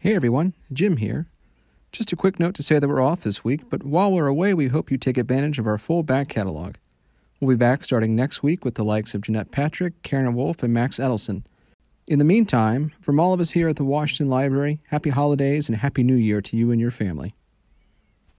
Hey everyone, Jim here. Just a quick note to say that we're off this week, but while we're away, we hope you take advantage of our full back catalog. We'll be back starting next week with the likes of Jeanette Patrick, Karin Wulf, and Max Edelson. In the meantime, from all of us here at the Washington Library, happy holidays and happy new year to you and your family.